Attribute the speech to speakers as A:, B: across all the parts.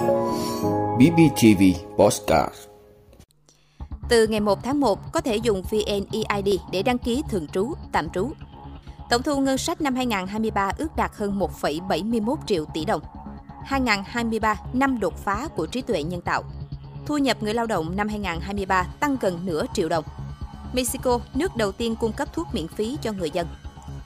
A: BBTV Postcard
B: Từ ngày 1 tháng 1, có thể dùng VNEID để đăng ký thường trú, tạm trú. Tổng thu ngân sách năm 2023 ước đạt hơn 1,71 triệu tỷ đồng. 2023 năm đột phá của trí tuệ nhân tạo. Thu nhập người lao động năm 2023 tăng gần nửa triệu đồng. Mexico, nước đầu tiên cung cấp thuốc miễn phí cho người dân.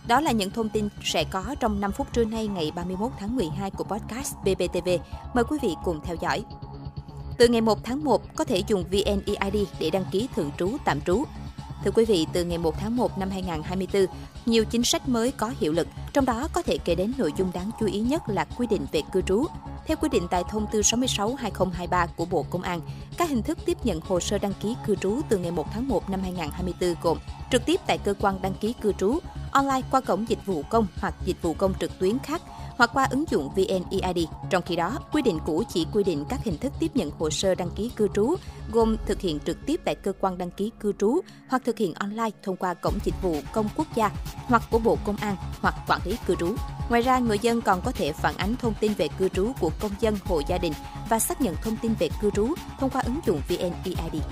B: Đó là những thông tin sẽ có trong 5 phút trưa nay ngày 31 tháng 12 của podcast BBTV. Mời quý vị cùng theo dõi. Từ ngày 1 tháng 1, có thể dùng VNEID để đăng ký thường trú tạm trú. Thưa quý vị, từ ngày 1 tháng 1 năm 2024, nhiều chính sách mới có hiệu lực, trong đó có thể kể đến nội dung đáng chú ý nhất là quy định về cư trú. Theo quy định tại thông tư 66/2023 của Bộ Công an, các hình thức tiếp nhận hồ sơ đăng ký cư trú từ ngày 1 tháng 1 năm 2024 gồm trực tiếp tại cơ quan đăng ký cư trú, online qua cổng dịch vụ công hoặc dịch vụ công trực tuyến khác hoặc qua ứng dụng VNEID. Trong khi đó, quy định cũ chỉ quy định các hình thức tiếp nhận hồ sơ đăng ký cư trú, gồm thực hiện trực tiếp tại cơ quan đăng ký cư trú hoặc thực hiện online thông qua cổng dịch vụ công quốc gia hoặc của Bộ Công an hoặc quản lý cư trú. Ngoài ra, người dân còn có thể phản ánh thông tin về cư trú của công dân hộ gia đình và xác nhận thông tin về cư trú thông qua ứng dụng VNEID.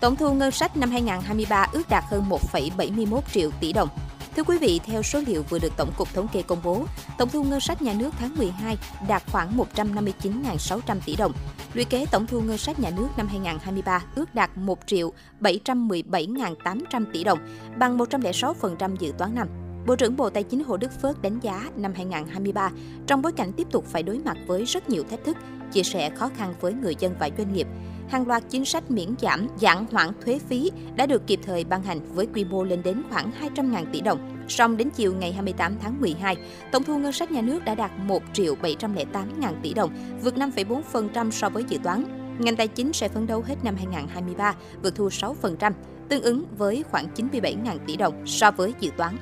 B: Tổng thu ngân sách năm 2023 ước đạt hơn 1,71 triệu tỷ đồng. Thưa quý vị, theo số liệu vừa được Tổng cục Thống kê công bố, tổng thu ngân sách nhà nước tháng 12 đạt khoảng 159.600 tỷ đồng. Lũy kế tổng thu ngân sách nhà nước năm 2023 ước đạt 1 triệu 717.800 tỷ đồng, bằng 106% dự toán năm. Bộ trưởng Bộ Tài chính Hồ Đức Phước đánh giá năm 2023 trong bối cảnh tiếp tục phải đối mặt với rất nhiều thách thức, chia sẻ khó khăn với người dân và doanh nghiệp hàng loạt chính sách miễn giảm, giãn hoãn thuế phí đã được kịp thời ban hành với quy mô lên đến khoảng 200.000 tỷ đồng. Song đến chiều ngày 28 tháng 12, tổng thu ngân sách nhà nước đã đạt 1 triệu 708 ngàn tỷ đồng, vượt 5,4% so với dự toán. Ngành tài chính sẽ phấn đấu hết năm 2023 vượt thu 6%, tương ứng với khoảng 97.000 tỷ đồng so với dự toán.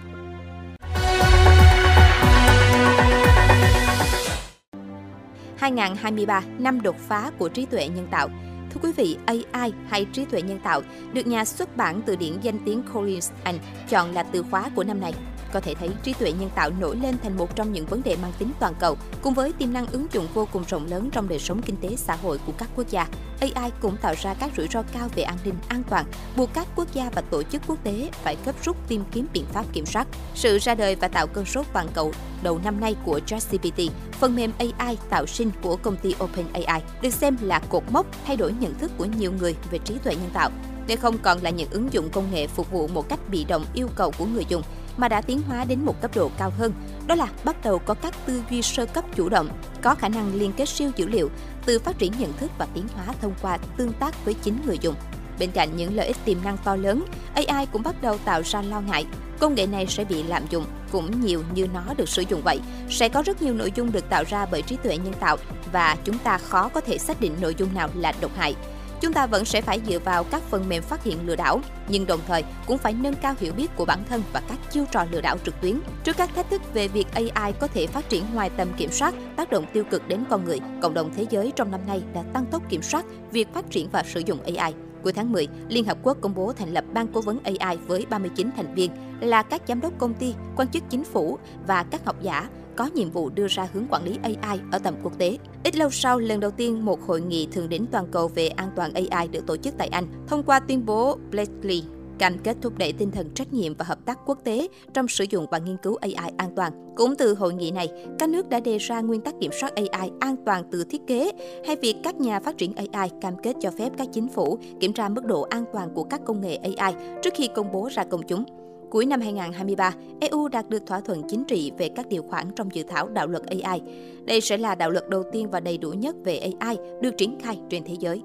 B: ...2023 năm đột phá của trí tuệ nhân tạo Thưa quý vị, AI hay trí tuệ nhân tạo được nhà xuất bản từ điển danh tiếng Collins Anh chọn là từ khóa của năm nay. Có thể thấy trí tuệ nhân tạo nổi lên thành một trong những vấn đề mang tính toàn cầu, cùng với tiềm năng ứng dụng vô cùng rộng lớn trong đời sống kinh tế xã hội của các quốc gia. AI cũng tạo ra các rủi ro cao về an ninh, an toàn, buộc các quốc gia và tổ chức quốc tế phải gấp rút tìm kiếm biện pháp kiểm soát. Sự ra đời và tạo cơn sốt toàn cầu đầu năm nay của ChatGPT, phần mềm AI tạo sinh của công ty OpenAI, được xem là cột mốc thay đổi nhận thức của nhiều người về trí tuệ nhân tạo. Đây không còn là những ứng dụng công nghệ phục vụ một cách bị động yêu cầu của người dùng, mà đã tiến hóa đến một cấp độ cao hơn, đó là bắt đầu có các tư duy sơ cấp chủ động, có khả năng liên kết siêu dữ liệu, từ phát triển nhận thức và tiến hóa thông qua tương tác với chính người dùng. Bên cạnh những lợi ích tiềm năng to lớn, AI cũng bắt đầu tạo ra lo ngại. Công nghệ này sẽ bị lạm dụng, cũng nhiều như nó được sử dụng vậy. Sẽ có rất nhiều nội dung được tạo ra bởi trí tuệ nhân tạo và chúng ta khó có thể xác định nội dung nào là độc hại. Chúng ta vẫn sẽ phải dựa vào các phần mềm phát hiện lừa đảo, nhưng đồng thời cũng phải nâng cao hiểu biết của bản thân và các chiêu trò lừa đảo trực tuyến. Trước các thách thức về việc AI có thể phát triển ngoài tầm kiểm soát, tác động tiêu cực đến con người, cộng đồng thế giới trong năm nay đã tăng tốc kiểm soát việc phát triển và sử dụng AI. Cuối tháng 10, Liên Hợp Quốc công bố thành lập Ban Cố vấn AI với 39 thành viên là các giám đốc công ty, quan chức chính phủ và các học giả có nhiệm vụ đưa ra hướng quản lý AI ở tầm quốc tế. Ít lâu sau, lần đầu tiên một hội nghị thượng đỉnh toàn cầu về an toàn AI được tổ chức tại Anh thông qua tuyên bố Blakely cam kết thúc đẩy tinh thần trách nhiệm và hợp tác quốc tế trong sử dụng và nghiên cứu AI an toàn. Cũng từ hội nghị này, các nước đã đề ra nguyên tắc kiểm soát AI an toàn từ thiết kế hay việc các nhà phát triển AI cam kết cho phép các chính phủ kiểm tra mức độ an toàn của các công nghệ AI trước khi công bố ra công chúng. Cuối năm 2023, EU đạt được thỏa thuận chính trị về các điều khoản trong dự thảo đạo luật AI. Đây sẽ là đạo luật đầu tiên và đầy đủ nhất về AI được triển khai trên thế giới.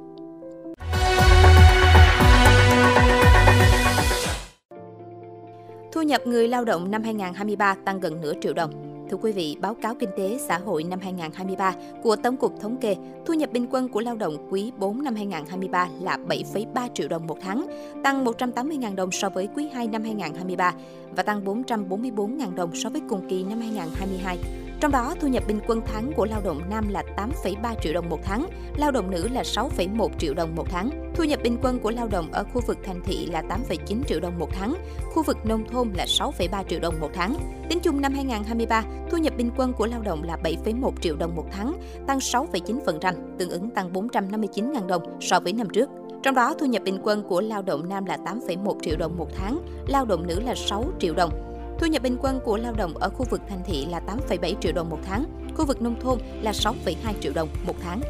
B: Thu nhập người lao động năm 2023 tăng gần nửa triệu đồng. Thưa quý vị, báo cáo kinh tế xã hội năm 2023 của Tổng cục Thống kê, thu nhập bình quân của lao động quý 4 năm 2023 là 7,3 triệu đồng một tháng, tăng 180.000 đồng so với quý 2 năm 2023 và tăng 444.000 đồng so với cùng kỳ năm 2022. Trong đó, thu nhập bình quân tháng của lao động nam là 8,3 triệu đồng một tháng, lao động nữ là 6,1 triệu đồng một tháng. Thu nhập bình quân của lao động ở khu vực thành thị là 8,9 triệu đồng một tháng, khu vực nông thôn là 6,3 triệu đồng một tháng. Tính chung năm 2023, thu nhập bình quân của lao động là 7,1 triệu đồng một tháng, tăng 6,9%, tương ứng tăng 459.000 đồng so với năm trước. Trong đó, thu nhập bình quân của lao động nam là 8,1 triệu đồng một tháng, lao động nữ là 6 triệu đồng. Thu nhập bình quân của lao động ở khu vực thành thị là 8,7 triệu đồng một tháng, khu vực nông thôn là 6,2 triệu đồng một tháng.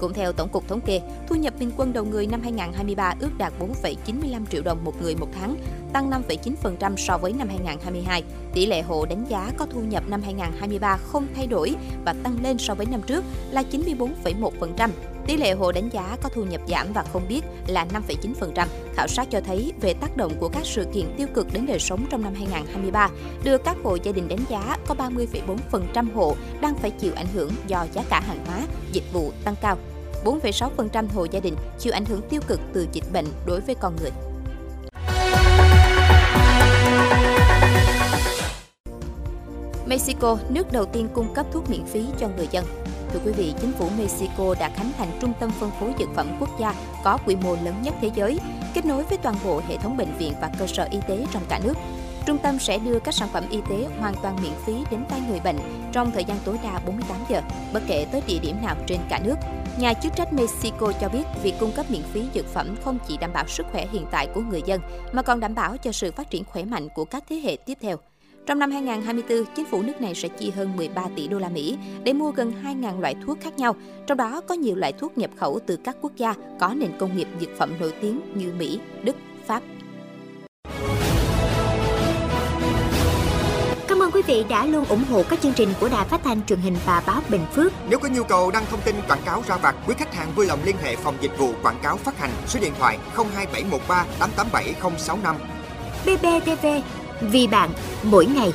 B: Cũng theo Tổng cục Thống kê, thu nhập bình quân đầu người năm 2023 ước đạt 4,95 triệu đồng một người một tháng, tăng 5,9% so với năm 2022. Tỷ lệ hộ đánh giá có thu nhập năm 2023 không thay đổi và tăng lên so với năm trước là 94,1%. Tỷ lệ hộ đánh giá có thu nhập giảm và không biết là 5,9%. Khảo sát cho thấy về tác động của các sự kiện tiêu cực đến đời sống trong năm 2023, đưa các hộ gia đình đánh giá có 30,4% hộ đang phải chịu ảnh hưởng do giá cả hàng hóa, dịch vụ tăng cao. 4,6% hộ gia đình chịu ảnh hưởng tiêu cực từ dịch bệnh đối với con người. Mexico, nước đầu tiên cung cấp thuốc miễn phí cho người dân. Thưa quý vị, chính phủ Mexico đã khánh thành trung tâm phân phối dược phẩm quốc gia có quy mô lớn nhất thế giới, kết nối với toàn bộ hệ thống bệnh viện và cơ sở y tế trong cả nước. Trung tâm sẽ đưa các sản phẩm y tế hoàn toàn miễn phí đến tay người bệnh trong thời gian tối đa 48 giờ, bất kể tới địa điểm nào trên cả nước. Nhà chức trách Mexico cho biết việc cung cấp miễn phí dược phẩm không chỉ đảm bảo sức khỏe hiện tại của người dân, mà còn đảm bảo cho sự phát triển khỏe mạnh của các thế hệ tiếp theo. Trong năm 2024, chính phủ nước này sẽ chi hơn 13 tỷ đô la Mỹ để mua gần 2.000 loại thuốc khác nhau, trong đó có nhiều loại thuốc nhập khẩu từ các quốc gia có nền công nghiệp dược phẩm nổi tiếng như Mỹ, Đức, Pháp.
C: Cảm ơn quý vị đã luôn ủng hộ các chương trình của Đài Phát thanh truyền hình và báo Bình Phước.
D: Nếu có nhu cầu đăng thông tin quảng cáo ra vặt, quý khách hàng vui lòng liên hệ phòng dịch vụ quảng cáo phát hành số điện thoại 02713 887065.
C: BBTV vì bạn mỗi ngày.